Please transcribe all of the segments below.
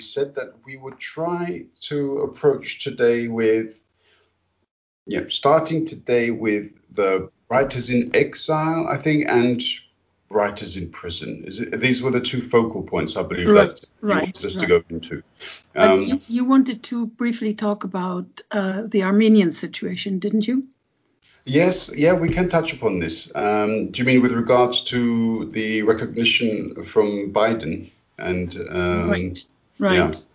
we said that we would try to approach today with, yeah, starting today with the writers in exile, I think, and writers in prison. It, these were the two focal points, I believe, right, that you right, wanted us right. to go into. Um, you, you, wanted to briefly talk about uh, the Armenian situation, didn't you? Yes, yeah, we can touch upon this. Um, do you mean with regards to the recognition from Biden and um, right, right?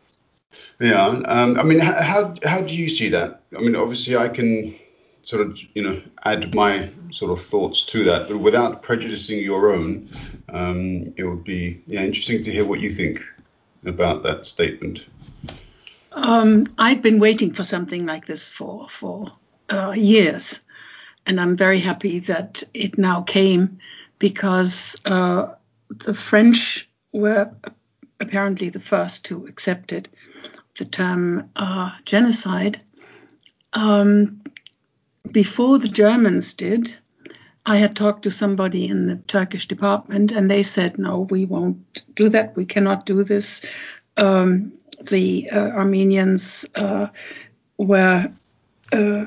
Yeah, yeah. Um, I mean, how how do you see that? I mean, obviously, I can sort of you know add my sort of thoughts to that, but without prejudicing your own, um, it would be yeah interesting to hear what you think about that statement. Um, I'd been waiting for something like this for for uh, years, and I'm very happy that it now came because uh, the French were apparently the first to accept it, the term uh, genocide. Um, before the Germans did, I had talked to somebody in the Turkish department, and they said, "No, we won't do that. We cannot do this." Um, the uh, Armenians uh, were uh,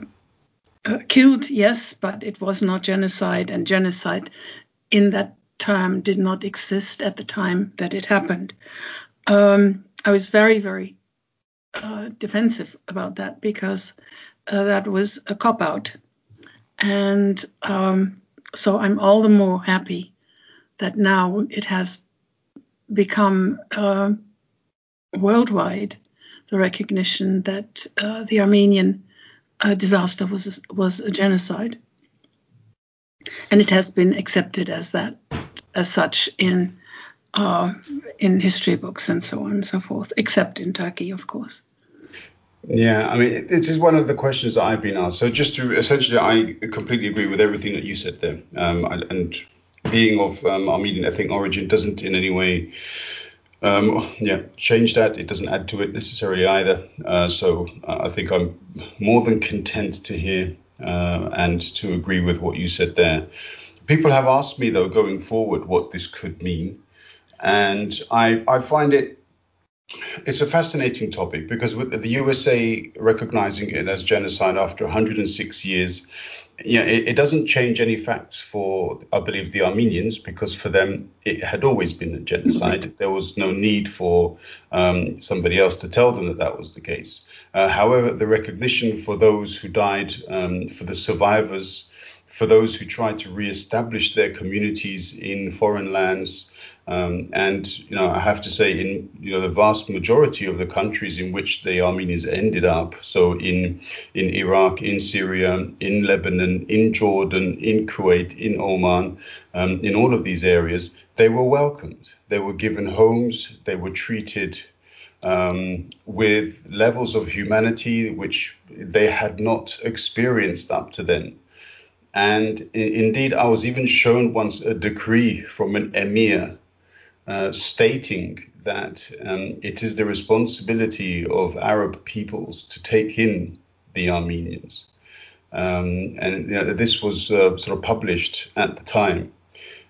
uh, killed, yes, but it was not genocide, and genocide in that term did not exist at the time that it happened. Um, I was very, very uh, defensive about that because uh, that was a cop out. And um, so I'm all the more happy that now it has become uh, worldwide the recognition that uh, the Armenian uh, disaster was was a genocide, and it has been accepted as that as such in uh, in history books and so on and so forth, except in Turkey, of course. Yeah, I mean, this is one of the questions that I've been asked. So, just to essentially, I completely agree with everything that you said there. Um, and being of um, Armenian ethnic origin doesn't in any way, um, yeah, change that. It doesn't add to it necessarily either. Uh, so, uh, I think I'm more than content to hear uh, and to agree with what you said there. People have asked me though, going forward, what this could mean, and I I find it it's a fascinating topic because with the USA recognizing it as genocide after 106 years, yeah, it, it, doesn't change any facts for, I believe, the Armenians because for them it had always been a genocide. There was no need for um, somebody else to tell them that that was the case. Uh, however, the recognition for those who died, um, for the survivors, for those who tried to re-establish their communities in foreign lands, um, and you know, I have to say, in you know the vast majority of the countries in which the Armenians ended up, so in in Iraq, in Syria, in Lebanon, in Jordan, in Kuwait, in Oman, um, in all of these areas, they were welcomed. They were given homes. They were treated um, with levels of humanity which they had not experienced up to then. And indeed, I was even shown once a decree from an emir uh, stating that um, it is the responsibility of Arab peoples to take in the Armenians. Um, and you know, this was uh, sort of published at the time.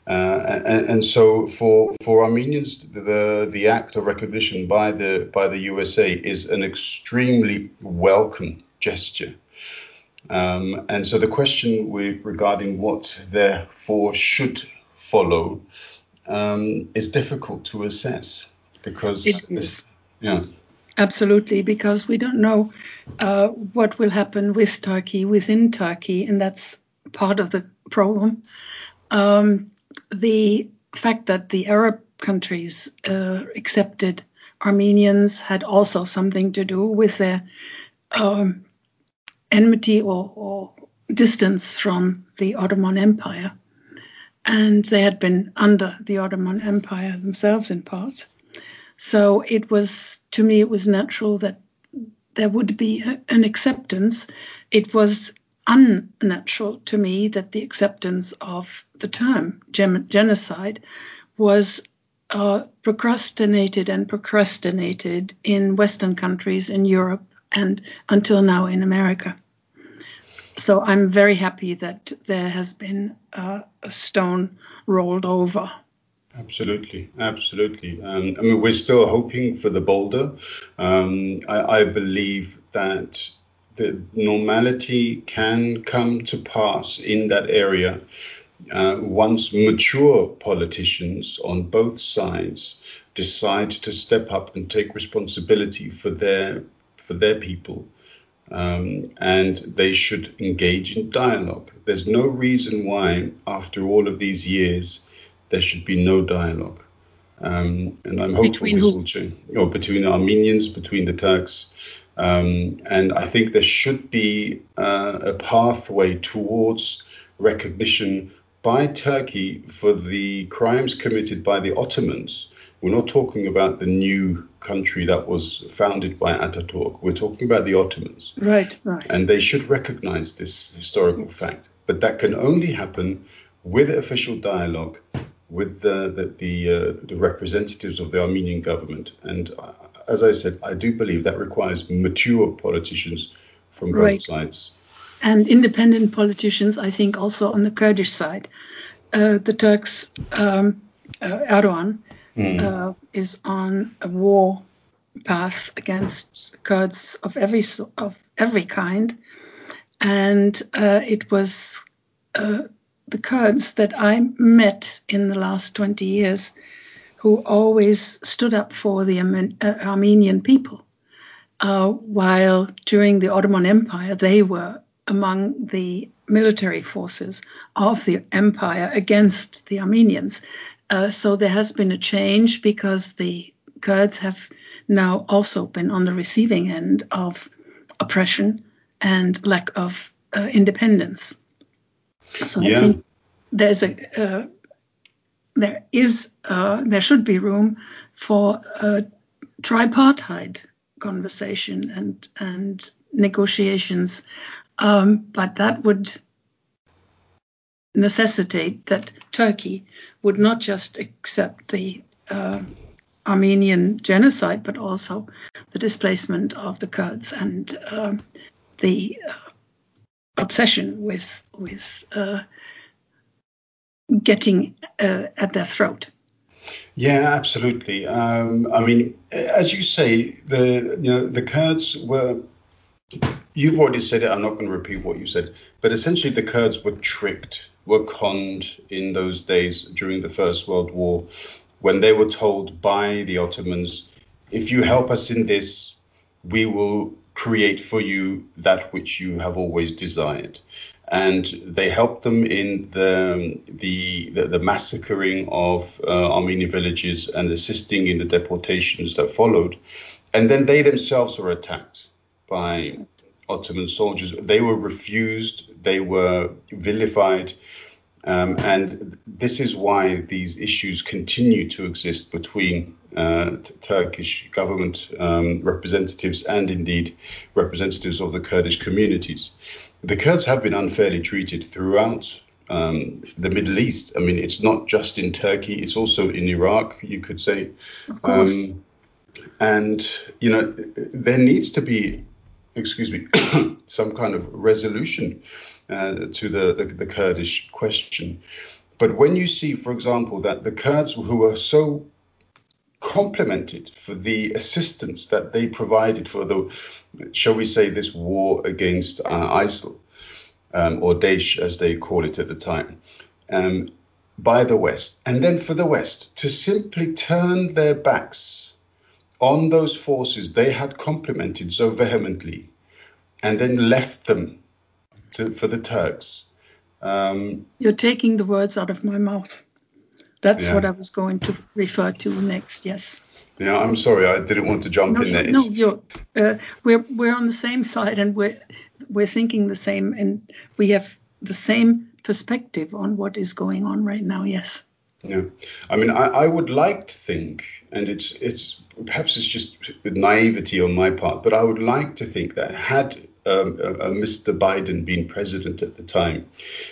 Uh, and, and, so for for Armenians, the the act of recognition by the by the USA is an extremely welcome gesture. Um, and so the question we, regarding what therefore should follow um, is difficult to assess because it is. yeah. Absolutely, because we don't know uh, what will happen with Turkey within Turkey, and that's part of the problem. Um, the fact that the Arab countries uh, accepted Armenians had also something to do with their um, enmity or, or distance from the Ottoman Empire and they had been under the Ottoman Empire themselves in parts. So it was, to me, it was natural that there would be a, an acceptance. It was unnatural to me that the acceptance of the term gen- genocide was uh, procrastinated and procrastinated in Western countries, in Europe, and until now in America so I'm very happy that there has been a stone rolled over. Absolutely, absolutely. Um, I mean, we're still hoping for the boulder. Um, I, I, believe that the normality can come to pass in that area uh, once mature politicians on both sides decide to step up and take responsibility for their for their people. Um, and they should engage in dialogue. There's no reason why, after all of these years, there should be no dialogue. Um, and I'm hopeful between this who? will change. Or between the Armenians, between the Turks. Um, and I think there should be uh, a pathway towards recognition by Turkey for the crimes committed by the Ottomans. We're not talking about the new country that was founded by Ataturk. We're talking about the Ottomans. Right, right. And they should recognize this historical yes. fact. But that can only happen with official dialogue with the the the, uh, the, representatives of the Armenian government. And uh, as I said, I do believe that requires mature politicians from both right. sides. And independent politicians, I think, also on the Kurdish side. Uh, the Turks, um, uh, Erdogan, mm. is on a war path against Kurds of every of every kind, and uh, it was the Kurds that I met in the last 20 years who always stood up for the uh, Armenian people. Uh, while during the Ottoman Empire, they were among the military forces of the empire against the Armenians. Uh, so there has been a change because the Kurds have now also been on the receiving end of oppression and lack of uh, independence. So yeah. I think there's a uh, there is uh, there should be room for a tripartite conversation and and negotiations, um, but that would necessitate that Turkey would not just accept the uh, Armenian genocide, but also the displacement of the Kurds and uh, the uh, obsession with with uh, getting uh, at their throat. Yeah, absolutely. Um, I mean, as you say, the you know the Kurds were. You've already said it. I'm not going to repeat what you said, but essentially the Kurds were tricked, were conned in those days during the First World War, when they were told by the Ottomans, "If you help us in this, we will create for you that which you have always desired." and they helped them in the the, the, massacring of uh, Armenian villages and assisting in the deportations that followed. And then they themselves were attacked by Ottoman soldiers. They were refused, they were vilified. Um, and this is why these issues continue to exist between uh, Turkish government um, representatives and indeed representatives of the Kurdish communities the Kurds have been unfairly treated throughout um, the Middle East. I mean, it's not just in Turkey; it's also in Iraq. You could say, of course. Um, and you know, there needs to be, excuse me, some kind of resolution uh, to the, the the Kurdish question. But when you see, for example, that the Kurds who are so complimented for the assistance that they provided for the, shall we say, this war against uh, ISIL, um, or Daesh as they call it at the time, um, by the West. And then for the West to simply turn their backs on those forces they had complimented so vehemently and then left them to, for the Turks. Um, You're taking the words out of my mouth. That's yeah. what I was going to refer to next. Yes. Yeah, I'm sorry, I didn't want to jump no, in there. No, you're, uh, we're we're on the same side, and we're we're thinking the same, and we have the same perspective on what is going on right now. Yes. Yeah, I mean, I, I would like to think, and it's it's perhaps it's just naivety on my part, but I would like to think that had um, uh, uh Mr. Biden been president at the time,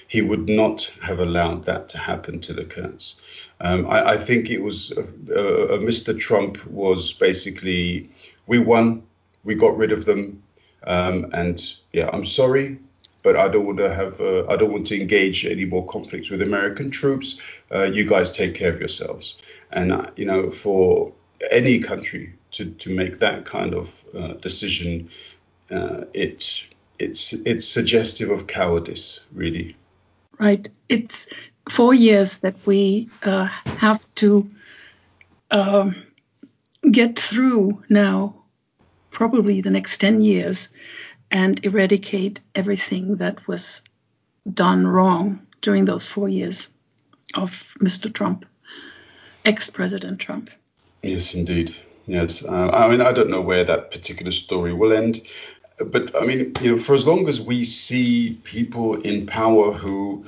he would not have allowed that to happen to the Kurds. Um, I, I, think it was uh, uh, Mr. Trump was basically we won, we got rid of them, um, and yeah, I'm sorry, but I don't want to have, uh, I don't want to engage any more conflicts with American troops. Uh, you guys take care of yourselves. And uh, you know, for any country to to make that kind of uh, decision, uh, it it's it's suggestive of cowardice, really. Right. It's four years that we uh, have to um, get through now, probably the next 10 years, and eradicate everything that was done wrong during those four years of Mr. Trump, ex President Trump. Yes, indeed. Yes. Uh, I mean, I don't know where that particular story will end. But I mean, you know, for as long as we see people in power who,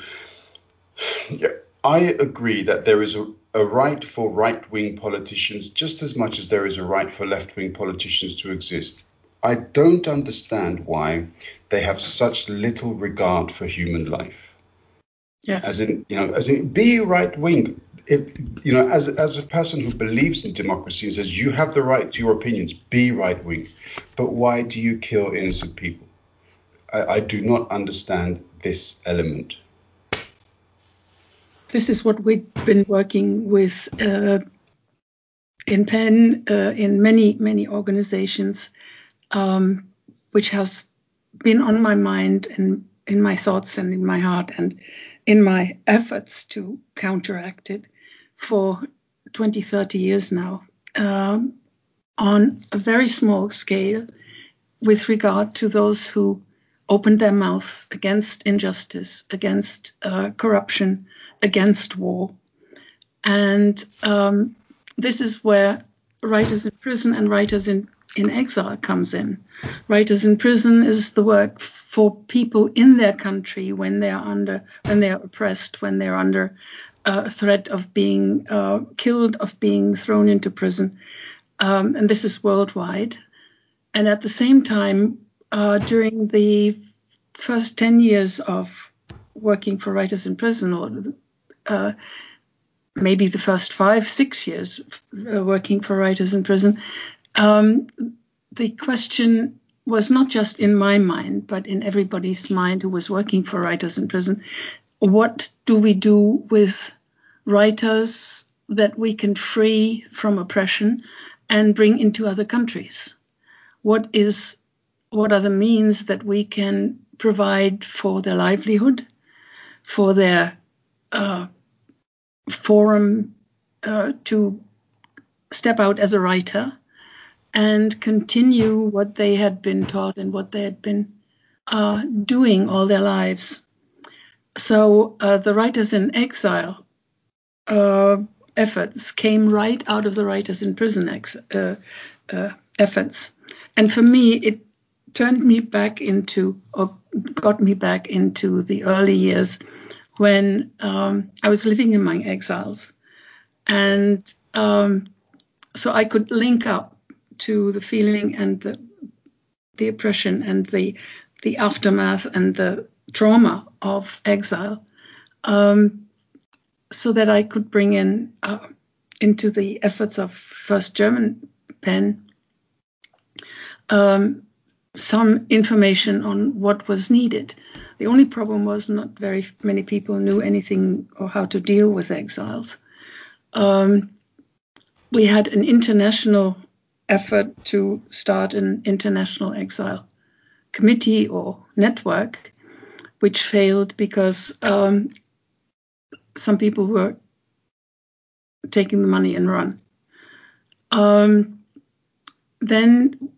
yeah, I agree that there is a, a right for right wing politicians just as much as there is a right for left wing politicians to exist. I don't understand why they have such little regard for human life. Yes. As in, you know, as in, be right wing. If you know, as as a person who believes in democracy and says you have the right to your opinions, be right wing. But why do you kill innocent people? I, I do not understand this element. This is what we've been working with uh, in PEN, uh, in many, many organizations, um, which has been on my mind and in my thoughts and in my heart and in my efforts to counteract it for 20, 30 years now um, on a very small scale with regard to those who opened their mouth against injustice, against uh, corruption, against war. And um, this is where writers in prison and writers in, in exile comes in. Writers in prison is the work for people in their country when they are under, when they are oppressed, when they're under uh, threat of being uh, killed, of being thrown into prison. Um, and this is worldwide. And at the same time, uh, during the first 10 years of working for writers in prison, or uh, maybe the first five, six years uh, working for writers in prison, um, the question was not just in my mind, but in everybody's mind who was working for writers in prison. What do we do with writers that we can free from oppression and bring into other countries? What is what are the means that we can provide for their livelihood, for their uh, forum uh, to step out as a writer and continue what they had been taught and what they had been uh, doing all their lives. So uh, the Writers in Exile uh, efforts came right out of the Writers in Prison ex- uh, uh, efforts. And for me, it turned me back into, or got me back into the early years when um, I was living among exiles. And um, so I could link up to the feeling and the, the oppression and the, the aftermath and the trauma of exile um, so that I could bring in uh, into the efforts of First German Pen um, some information on what was needed. The only problem was not very many people knew anything or how to deal with exiles. Um, we had an international effort to start an international exile committee or network, which failed because um, some people were taking the money and run. Um, then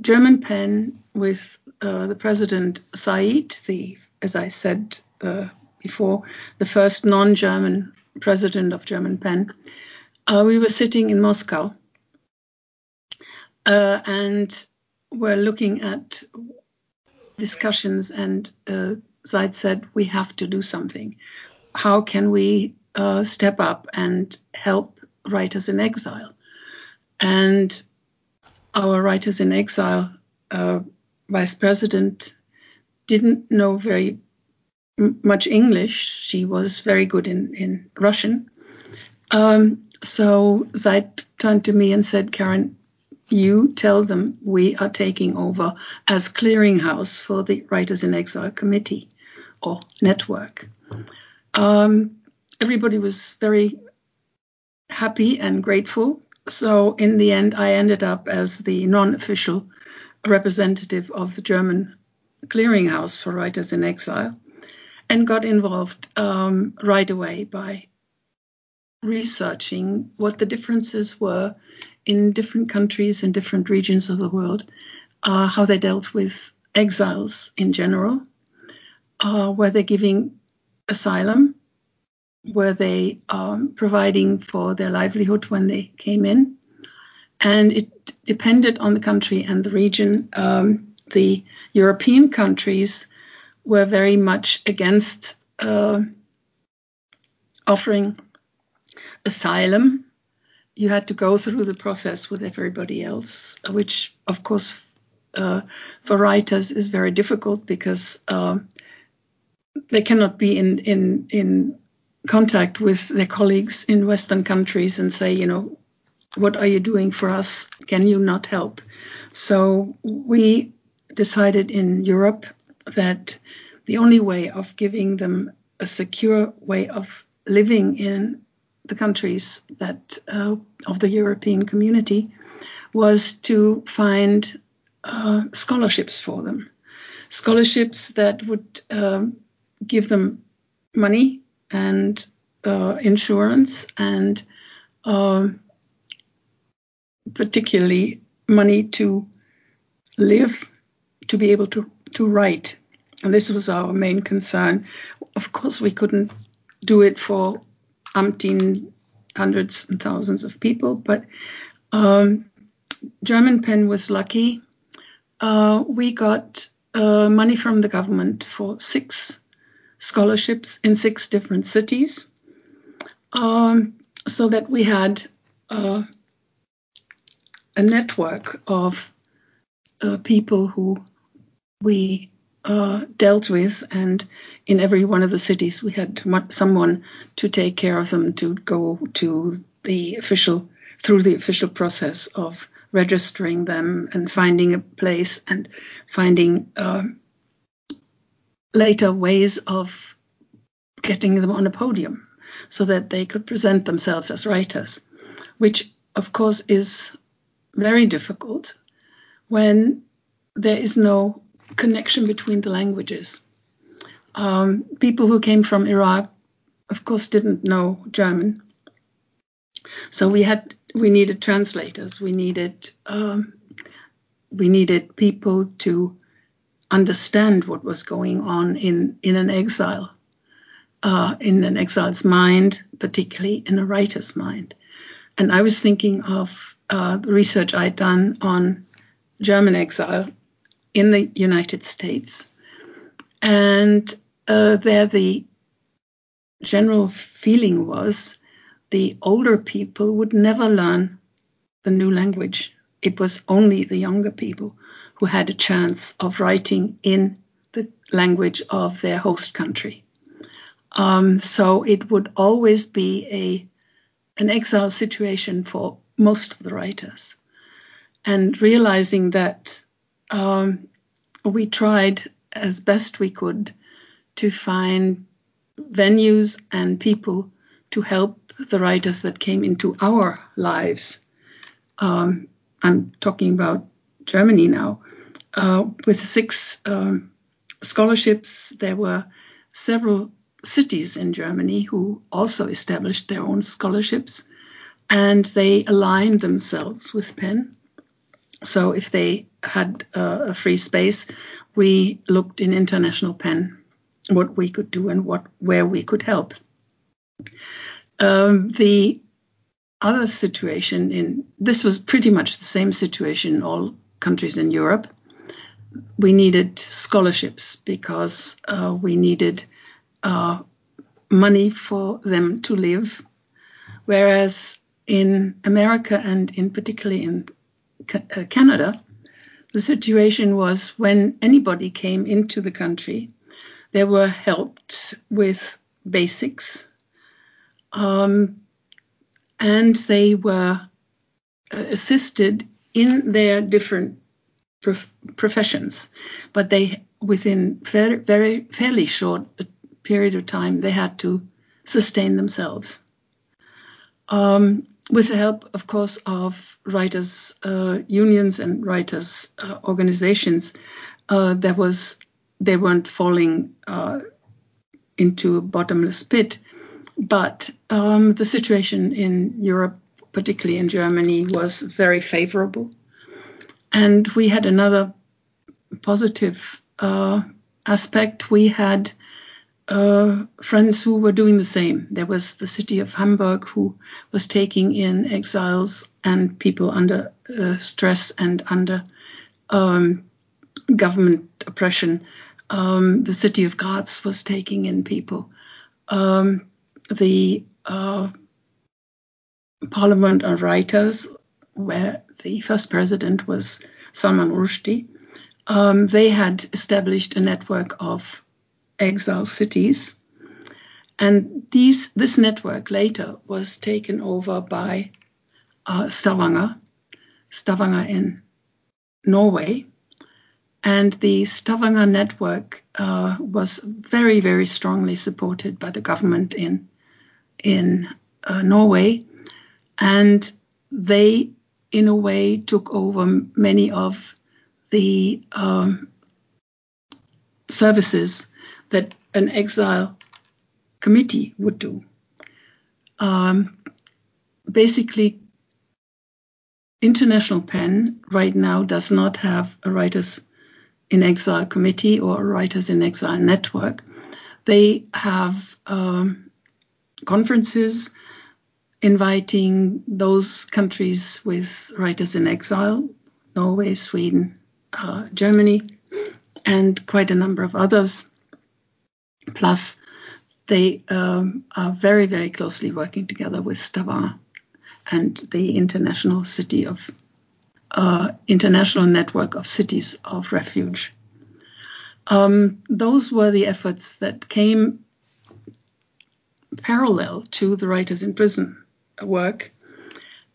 German pen with uh, the president Said, the as I said uh, before, the first non-German president of German pen. Uh, we were sitting in Moscow uh, and were looking at discussions, and uh, Said said we have to do something. How can we uh, step up and help writers in exile? And our Writers in Exile uh, vice president didn't know very much English. She was very good in, in Russian. Um, so Said turned to me and said, Karen, you tell them we are taking over as clearinghouse for the Writers in Exile Committee or network. Um, everybody was very happy and grateful. So in the end, I ended up as the non-official representative of the German clearinghouse for writers in exile and got involved um, right away by researching what the differences were in different countries and different regions of the world, uh, how they dealt with exiles in general, uh, were they giving asylum, were they um, providing for their livelihood when they came in, and it depended on the country and the region. Um, the European countries were very much against uh, offering asylum. You had to go through the process with everybody else, which, of course, uh, for writers is very difficult because uh, they cannot be in in in contact with their colleagues in Western countries and say, you know, what are you doing for us? Can you not help? So we decided in Europe that the only way of giving them a secure way of living in the countries that uh, of the European community was to find uh, scholarships for them, scholarships that would um, give them money and uh, insurance and um, particularly money to live, to be able to, to write. And this was our main concern. Of course, we couldn't do it for umpteen hundreds and thousands of people, but um, German Pen was lucky. Uh, we got uh, money from the government for six scholarships in six different cities, um, so that we had uh, a network of uh, people who we uh, dealt with, and in every one of the cities, we had to, someone to take care of them to go to the official through the official process of registering them and finding a place and finding uh, later ways of getting them on a podium so that they could present themselves as writers, which of course is very difficult when there is no connection between the languages. Um, people who came from Iraq, of course, didn't know German, so we had we needed translators. We needed um, we needed people to understand what was going on in in an exile, uh, in an exile's mind, particularly in a writer's mind. And I was thinking of uh, the research I'd done on German exile in the United States. And uh, there, the general feeling was the older people would never learn the new language. It was only the younger people who had a chance of writing in the language of their host country. Um, so it would always be a an exile situation for most of the writers. And realizing that um, we tried as best we could to find venues and people to help the writers that came into our lives. Um, I'm talking about Germany now. Uh, with six um, scholarships, there were several cities in Germany who also established their own scholarships and they aligned themselves with PEN. So if they had uh, a free space, we looked in international pen what we could do and what where we could help. Um, the other situation in this was pretty much the same situation in all countries in Europe. We needed scholarships because uh, we needed uh, money for them to live, whereas in America and in particularly in uh, Canada, the situation was when anybody came into the country, they were helped with basics, um, and they were uh, assisted in their different prof- professions, but they within very, very fairly short period of time they had to sustain themselves. Um, with the help, of course, of writers' uh, unions and writers' uh, organizations, uh, there was they weren't falling uh, into a bottomless pit. But um, the situation in Europe, particularly in Germany, was very favorable. And we had another positive uh, aspect. We had uh, friends who were doing the same. There was the city of Hamburg who was taking in exiles and people under uh, stress and under um, government oppression. Um, the city of Graz was taking in people. Um, the uh, Parliament of Writers, where the first president was Salman Rushdie, um, they had established a network of exile cities. And these, this network later was taken over by uh, Stavanger, Stavanger in Norway. And the Stavanger network uh, was very, very strongly supported by the government in, in uh, Norway. And they, in a way, took over many of the um, services that an exile committee would do. Um, basically, International PEN right now does not have a Writers in Exile committee or a Writers in Exile network. They have um, conferences inviting those countries with writers in exile Norway, Sweden, uh, Germany, and quite a number of others. Plus, they um, are very, very closely working together with Stavar and the international city of uh, international network of cities of refuge. Um, those were the efforts that came parallel to the writers in prison work,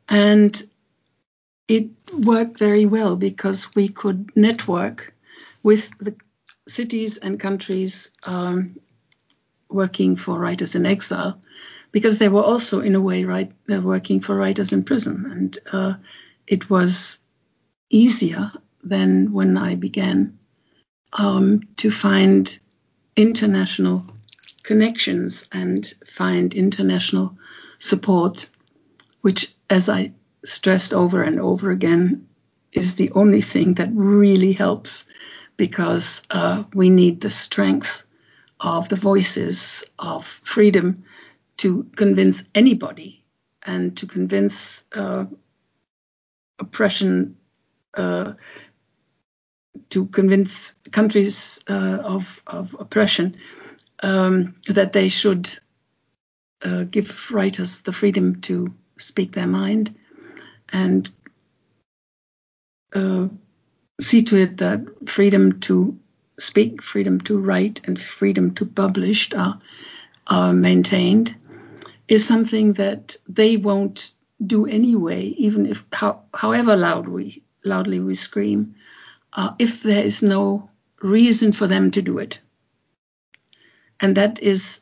and it worked very well because we could network with the cities and countries um, working for writers in exile because they were also in a way right uh, working for writers in prison. And uh, it was easier than when i began um, to find international connections and find international support which as i stressed over and over again is the only thing that really helps because uh, we need the strength of the voices of freedom to convince anybody and to convince uh, oppression, uh, to convince countries uh, of, of, oppression um, that they should uh, give writers the freedom to speak their mind and uh, see to it that freedom to speak, freedom to write, and freedom to publish are, are maintained is something that they won't do anyway, even if how, however loud we loudly we scream, uh, if there is no reason for them to do it. And that is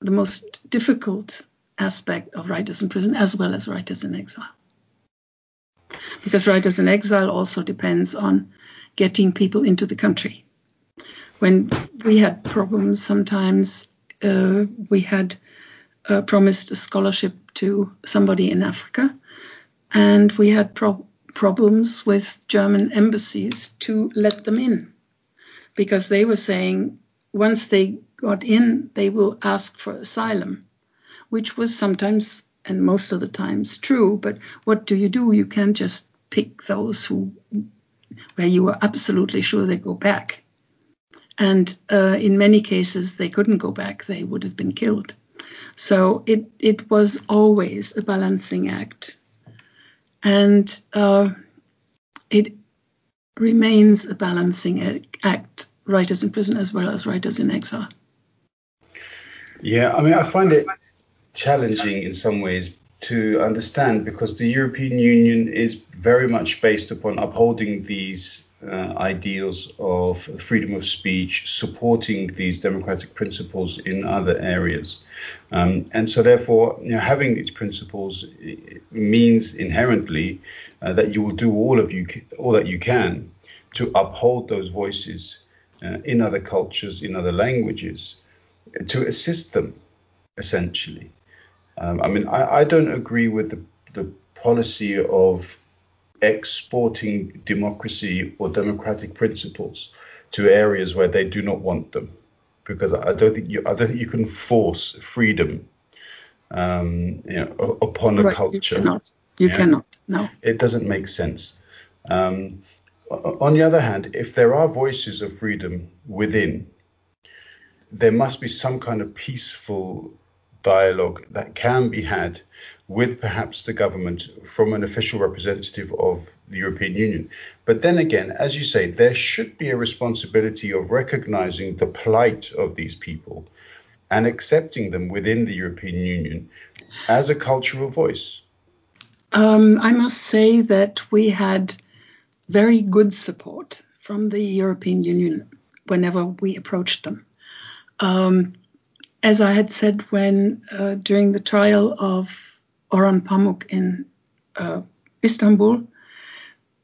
the most difficult aspect of writers in prison as well as writers in exile because Writers in Exile also depends on getting people into the country. When we had problems, sometimes uh, we had uh, promised a scholarship to somebody in Africa, and we had pro- problems with German embassies to let them in because they were saying once they got in, they will ask for asylum, which was sometimes and most of the times true. But what do you do? You can't just pick those who where you were absolutely sure they'd go back. And uh, in many cases, they couldn't go back; they would have been killed. So it it was always a balancing act, and uh, it remains a balancing act. Writers in prison as well as writers in exile. Yeah, I mean, I find it challenging in some ways to understand because the European Union is very much based upon upholding these uh, ideals of freedom of speech, supporting these democratic principles in other areas. Um, and so, therefore, you know, having these principles means inherently uh, that you will do all of you all that you can to uphold those voices uh, in other cultures, in other languages, to assist them, essentially. Um, I mean, I, I, don't agree with the, the policy of exporting democracy or democratic principles to areas where they do not want them, because I don't think you I don't think you can force freedom, um, you know, upon a right, culture. You cannot. You yeah? cannot. No. It doesn't make sense. Um, on the other hand, if there are voices of freedom within, there must be some kind of peaceful dialogue that can be had with perhaps the government from an official representative of the European Union. But then again, as you say, there should be a responsibility of recognizing the plight of these people and accepting them within the European Union as a cultural voice. Um, I must say that we had very good support from the European Union whenever we approached them. Um, as I had said when uh, during the trial of Orhan Pamuk in uh, Istanbul,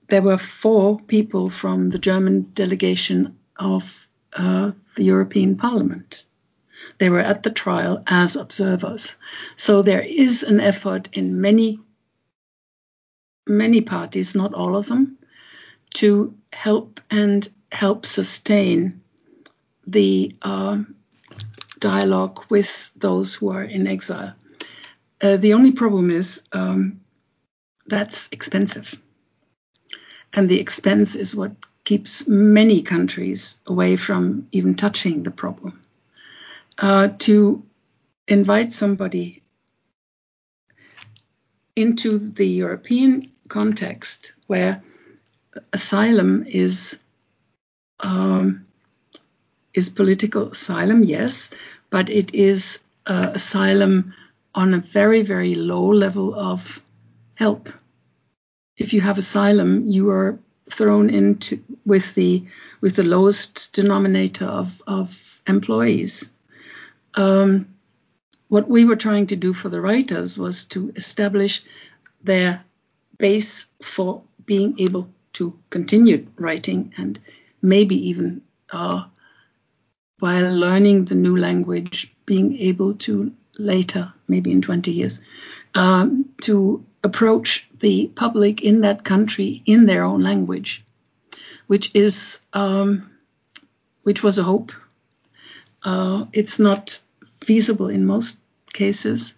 there were four people from the German delegation of uh, the European Parliament. They were at the trial as observers. So there is an effort in many, many parties, not all of them, to help and help sustain the um, dialogue with those who are in exile. Uh, the only problem is um, that's expensive. And the expense is what keeps many countries away from even touching the problem. Uh, to invite somebody into the European context where asylum is um, is political asylum, yes, but it is uh, asylum on a very, very low level of help. If you have asylum, you are thrown into with the with the lowest denominator of, of employees. Um, what we were trying to do for the writers was to establish their base for being able to continue writing and maybe even uh, while learning the new language, being able to later, maybe in 20 years, um, to approach the public in that country in their own language, which is um, which was a hope. Uh, it's not feasible in most cases,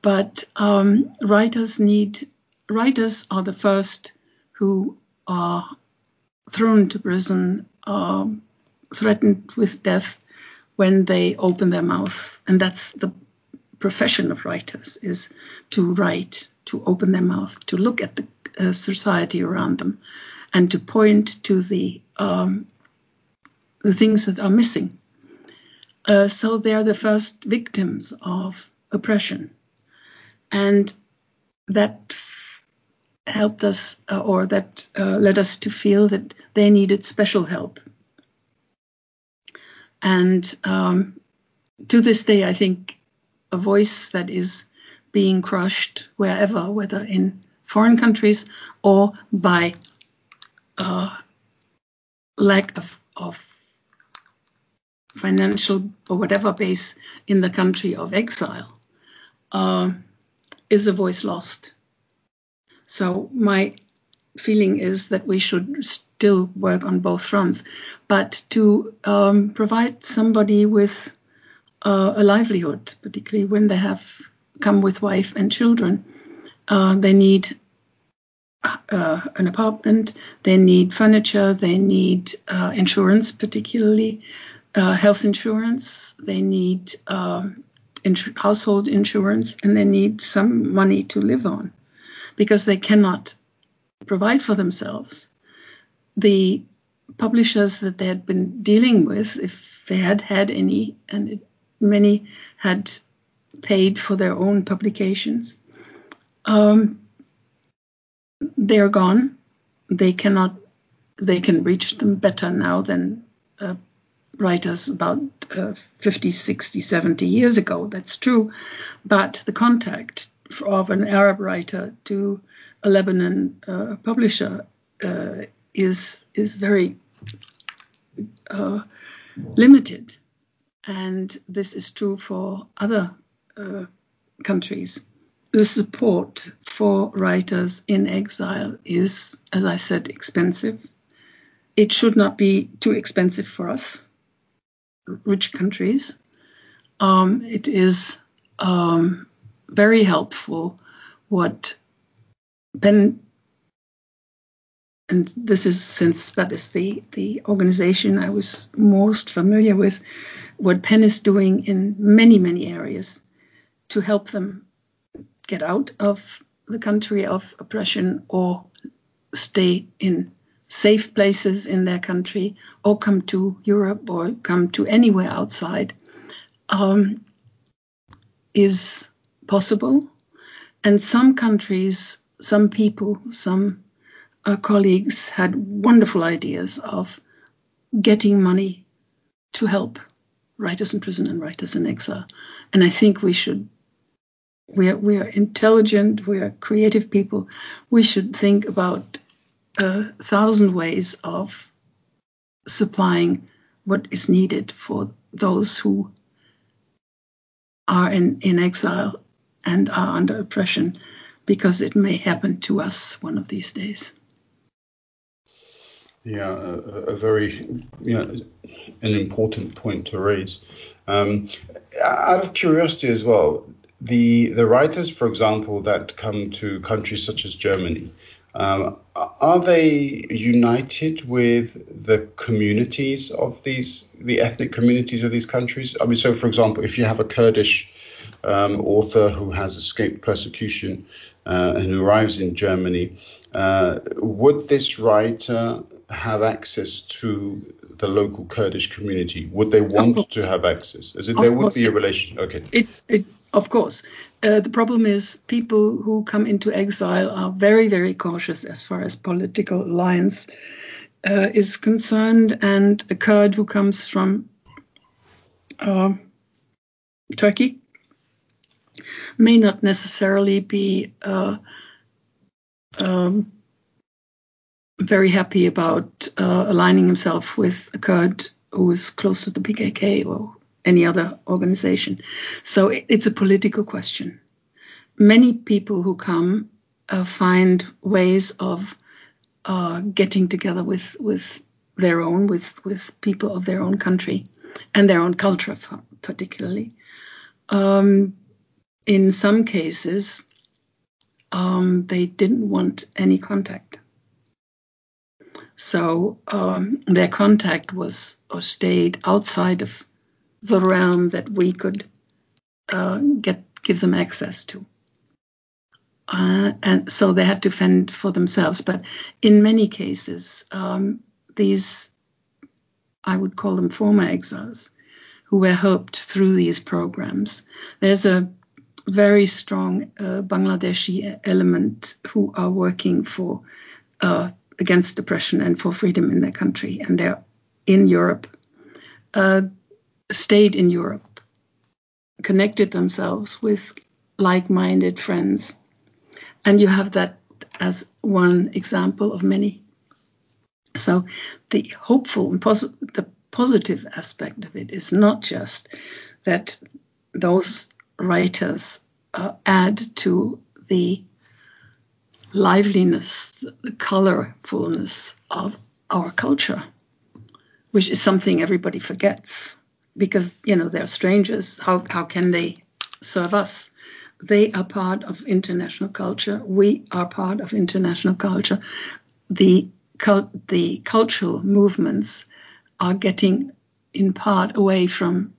but um, writers need writers are the first who are thrown to prison, um, threatened with death when they open their mouth, and that's the profession of writers is to write, to open their mouth, to look at the uh, society around them, and to point to the um, the things that are missing. Uh, so they are the first victims of oppression, and that helped us, uh, or that uh, led us to feel that they needed special help. And um, to this day, I think a voice that is being crushed wherever, whether in foreign countries or by uh, lack of, of financial or whatever base in the country of exile, uh, is a voice lost. So my feeling is that we should still work on both fronts, but to um, provide somebody with uh, a livelihood, particularly when they have come with wife and children. Uh, they need uh, an apartment, they need furniture, they need uh, insurance, particularly uh, health insurance, they need um, ins- household insurance, and they need some money to live on because they cannot provide for themselves. The publishers that they had been dealing with, if they had had any, and it many had paid for their own publications, Um, they're gone. They cannot. They can reach them better now than uh, writers about uh, 50, 60, 70 years ago. That's true. But the contact of an Arab writer to a Lebanon uh, publisher uh, is is very uh, limited, and this is true for other uh, countries. The support for writers in exile is, as I said, expensive. It should not be too expensive for us, rich countries. Um, it is um, very helpful what PEN and this is since that is the the organization I was most familiar with, what PEN is doing in many many areas to help them get out of the country of oppression or stay in safe places in their country or come to Europe or come to anywhere outside um, is possible. And some countries, some people, some uh, colleagues had wonderful ideas of getting money to help writers in prison and writers in exile. And I think we should, we are, we are intelligent, we are creative people. We should think about a thousand ways of supplying what is needed for those who are in, in exile and are under oppression because it may happen to us one of these days. Yeah, a, a very you know, an important point to raise. Um, out of curiosity as well, the the writers, for example, that come to countries such as Germany, um, are they united with the communities of these, the ethnic communities of these countries? I mean, so for example, if you have a Kurdish um, author who has escaped persecution and who arrives in Germany, uh, would this writer have access to the local Kurdish community? Would they want to have access? As in, there would be a relation. Okay. It, it, of course. Uh, the problem is people who come into exile are very, very cautious as far as political alliance uh, is concerned. And a Kurd who comes from uh, Turkey may not necessarily be uh, um, very happy about uh, aligning himself with a Kurd who is close to the PKK or any other organization. So it's a political question. Many people who come uh, find ways of uh, getting together with with their own, with with people of their own country and their own culture, particularly. Um, in some cases, um, they didn't want any contact. So um, their contact was or stayed outside of the realm that we could uh, get give them access to. Uh, and so they had to fend for themselves. But in many cases, um, these, I would call them former exiles, who were helped through these programs. There's a very strong uh, Bangladeshi element who are working for uh, against oppression and for freedom in their country, and they're in Europe. Uh, stayed in Europe, connected themselves with like minded friends. And you have that as one example of many. So the hopeful and the positive aspect of it is not just that those writers uh, add to the liveliness, the colorfulness of our culture, which is something everybody forgets because you know they're strangers. How how can they serve us? They are part of international culture. We are part of international culture. The the cultural movements are getting in part away from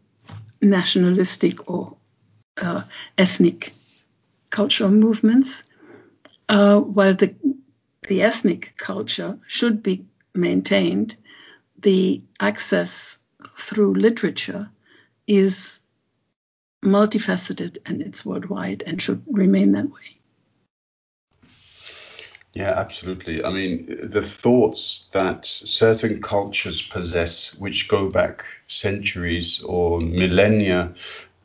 nationalistic or uh, ethnic cultural movements, uh, while the the ethnic culture should be maintained. The access through literature is multifaceted and it's worldwide and should remain that way. Yeah, absolutely. I mean, the thoughts that certain cultures possess, which go back centuries or millennia,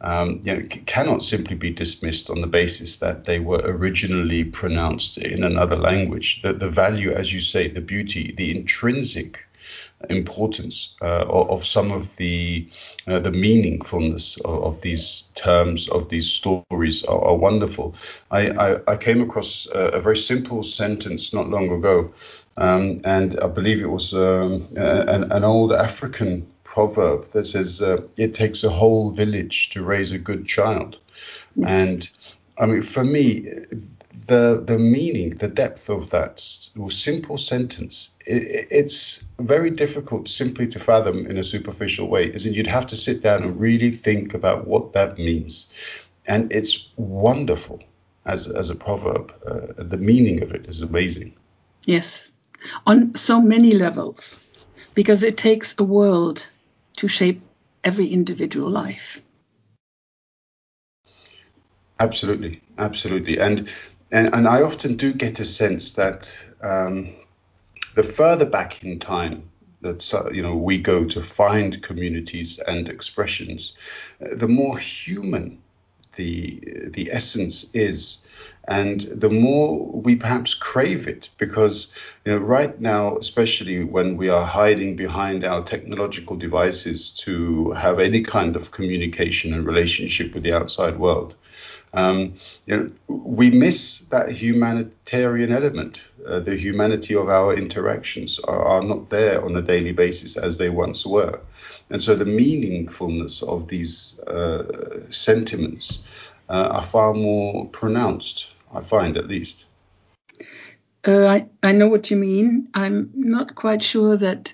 um, you know, cannot simply be dismissed on the basis that they were originally pronounced in another language. The, the value, as you say, the beauty, the intrinsic importance uh, of, some of the uh, the meaningfulness of, of, these terms of these stories are, are wonderful. I, I, I, came across a, a, very simple sentence not long ago, um, and I believe it was um, an, an, old African proverb that says uh, it takes a whole village to raise a good child, yes. and I mean for me the the meaning, the depth of that simple sentence, it, it's very difficult simply to fathom in a superficial way. Is you'd have to sit down and really think about what that means, and it's wonderful as as a proverb. Uh, the meaning of it is amazing. Yes, on so many levels, because it takes a world to shape every individual life. Absolutely, absolutely, and and, and I often do get a sense that um, the further back in time that you know we go to find communities and expressions, uh, the more human the the essence is, and the more we perhaps crave it because you know right now, especially when we are hiding behind our technological devices to have any kind of communication and relationship with the outside world um, you know, we miss that humanitarian element. Uh, the humanity of our interactions are, are, not there on a daily basis as they once were. And so the meaningfulness of these uh, sentiments uh, are far more pronounced, I find at least. Uh, I, I know what you mean. I'm not quite sure that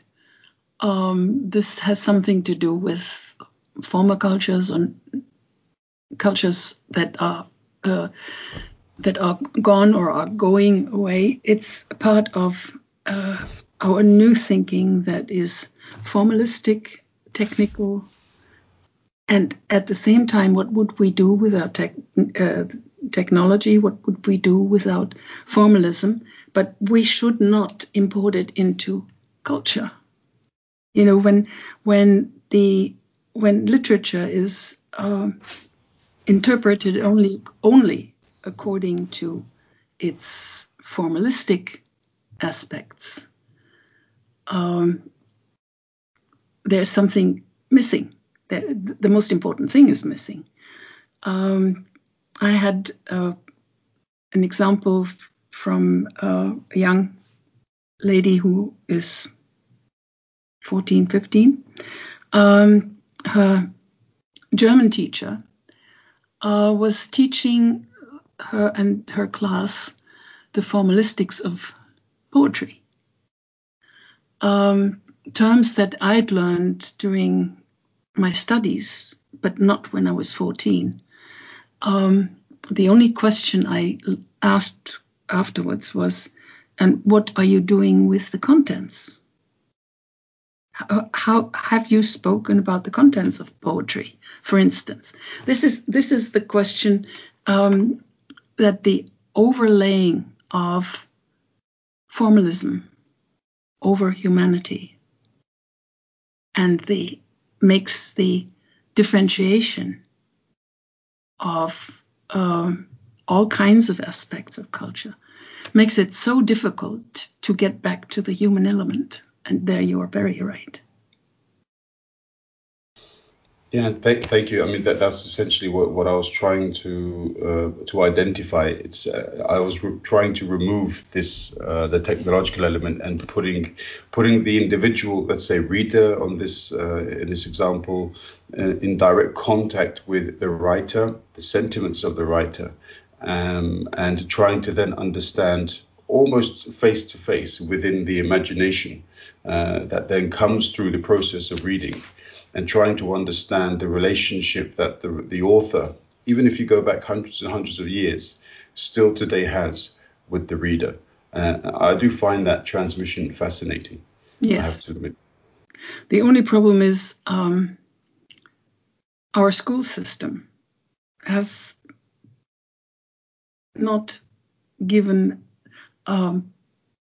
um, this has something to do with former cultures or cultures that are uh, that are gone or are going away. It's part of uh, our new thinking that is formalistic, technical, and at the same time, what would we do without tech, uh, technology? What would we do without formalism? But we should not import it into culture. You know, when when the when literature is uh, interpreted only only according to its formalistic aspects, um, there's something missing. The, the, most important thing is missing. Um, I had uh, an example from uh, a young lady who is 14, 15. Um, her German teacher uh, was teaching her and her class the formalistics of poetry. Um, terms that I'd learned during my studies, but not when I was 14. Um, the only question I asked afterwards was, and what are you doing with the contents? How, have you spoken about the contents of poetry, for instance? This is this is the question um, that the overlaying of formalism over humanity and the makes the differentiation of um, all kinds of aspects of culture makes it so difficult to get back to the human element. And there you are very right. Yeah, thank, thank you. I mean, that, that's essentially what, what I was trying to uh, to identify. It's uh, I was re- trying to remove this uh, the technological element and putting putting the individual, let's say, reader on this uh, in this example, uh, in direct contact with the writer, the sentiments of the writer, um, and trying to then understand almost face to face within the imagination uh, that then comes through the process of reading and trying to understand the relationship that the, the author, even if you go back hundreds and hundreds of years, still today has with the reader. Uh, I do find that transmission fascinating. Yes. I have to admit. The only problem is um, our school system has not given um,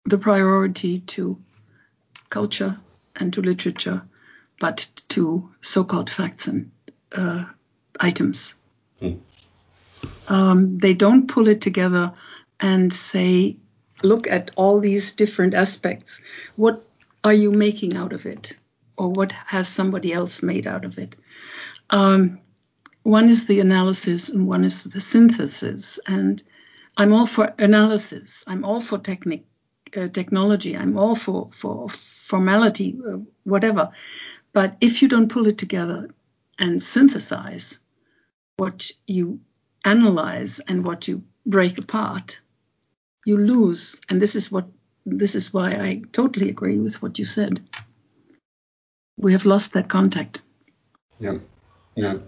the priority to culture and to literature, but to so-called facts and uh, items. Mm. Um, they don't pull it together and say, look at all these different aspects. What are you making out of it? Or what has somebody else made out of it? Um, one is the analysis and one is the synthesis. And I'm all for analysis. I'm all for technique, uh, technology. I'm all for, for formality, uh, whatever. But if you don't pull it together and synthesize what you analyze and what you break apart, you lose. And this is what this is why I totally agree with what you said. We have lost that contact. Yeah. Yeah,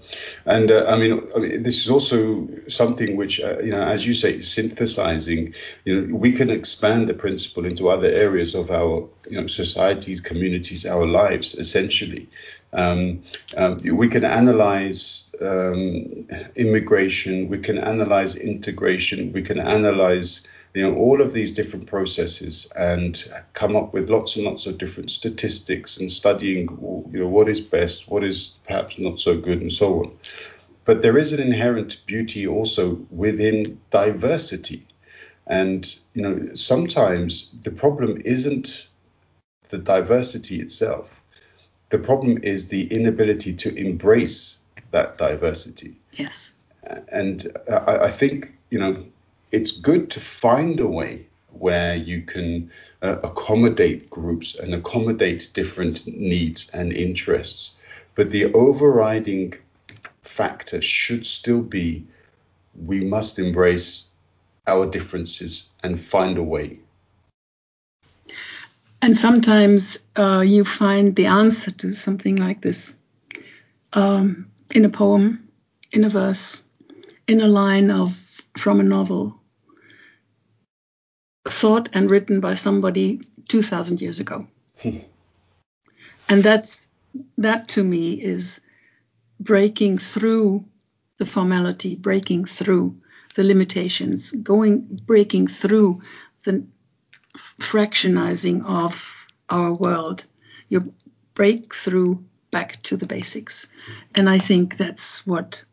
and uh, I, mean, I, mean, this is also something which, uh, you know, as you say, synthesizing. You know, we can expand the principle into other areas of our, you know, societies, communities, our lives. Essentially, um, um, we can analyze um, immigration. We can analyze integration. We can analyze you know all of these different processes and come up with lots and lots of different statistics and studying you know what is best what is perhaps not so good and so on. But there is an inherent beauty also within diversity. And you know sometimes the problem isn't the diversity itself. The problem is the inability to embrace that diversity. Yes. And I, I think you know it's good to find a way where you can uh, accommodate groups and accommodate different needs and interests. But the overriding factor should still be we must embrace our differences and find a way. And sometimes uh, you find the answer to something like this um, in a poem, in a verse, in a line of from a novel, thought and written by somebody 2000 years ago. Hmm. and that's that to me is breaking through the formality breaking through the limitations going breaking through the fractionizing of our world. You break through back to the basics. And i think that's what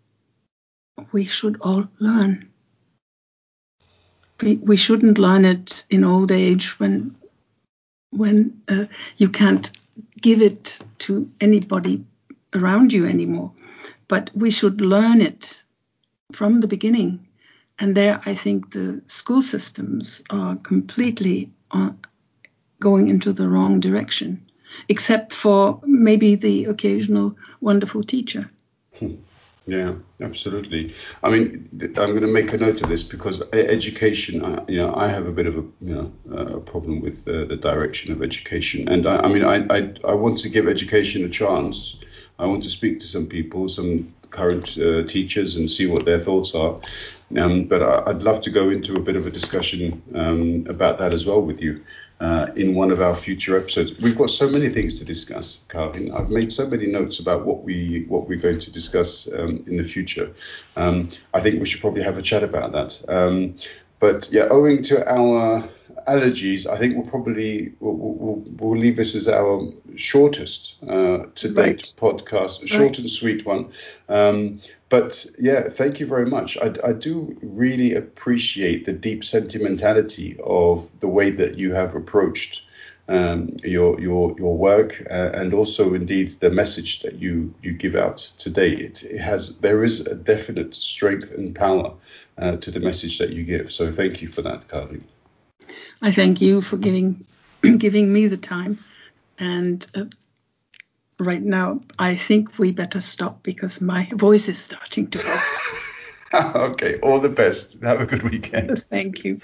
we should all learn we, shouldn't learn it in old age when when uh, you can't give it to anybody around you anymore. But we should learn it from the beginning. And there, I think the school systems are completely uh, going into the wrong direction, except for maybe the occasional wonderful teacher. Hmm. Yeah, absolutely. I mean, I'm going to make a note of this because education, I, you know, I have a bit of a, you know, a problem with the, the direction of education, and I, I mean, I, I, I want to give education a chance. I want to speak to some people, some current uh, teachers, and see what their thoughts are. Um, but I, would love to go into a bit of a discussion um, about that as well with you uh, in one of our future episodes. We've got so many things to discuss, Carvin. I've made so many notes about what we what we're going to discuss um, in the future. Um, I think we should probably have a chat about that. Um, but yeah, owing to our allergies, I think we'll probably we'll, we'll, we'll leave this as our shortest uh, to date right. podcast, short right. and sweet one. But yeah, thank you very much. I, I do really appreciate the deep sentimentality of the way that you have approached um, your your your work uh, and also indeed the message that you you give out today. It, it has there is a definite strength and power uh, to the message that you give. So thank you for that, Carly. I thank you for giving giving me the time and uh, right now, I think we better stop because my voice is starting to go. okay, all the best. Have a good weekend. Thank you.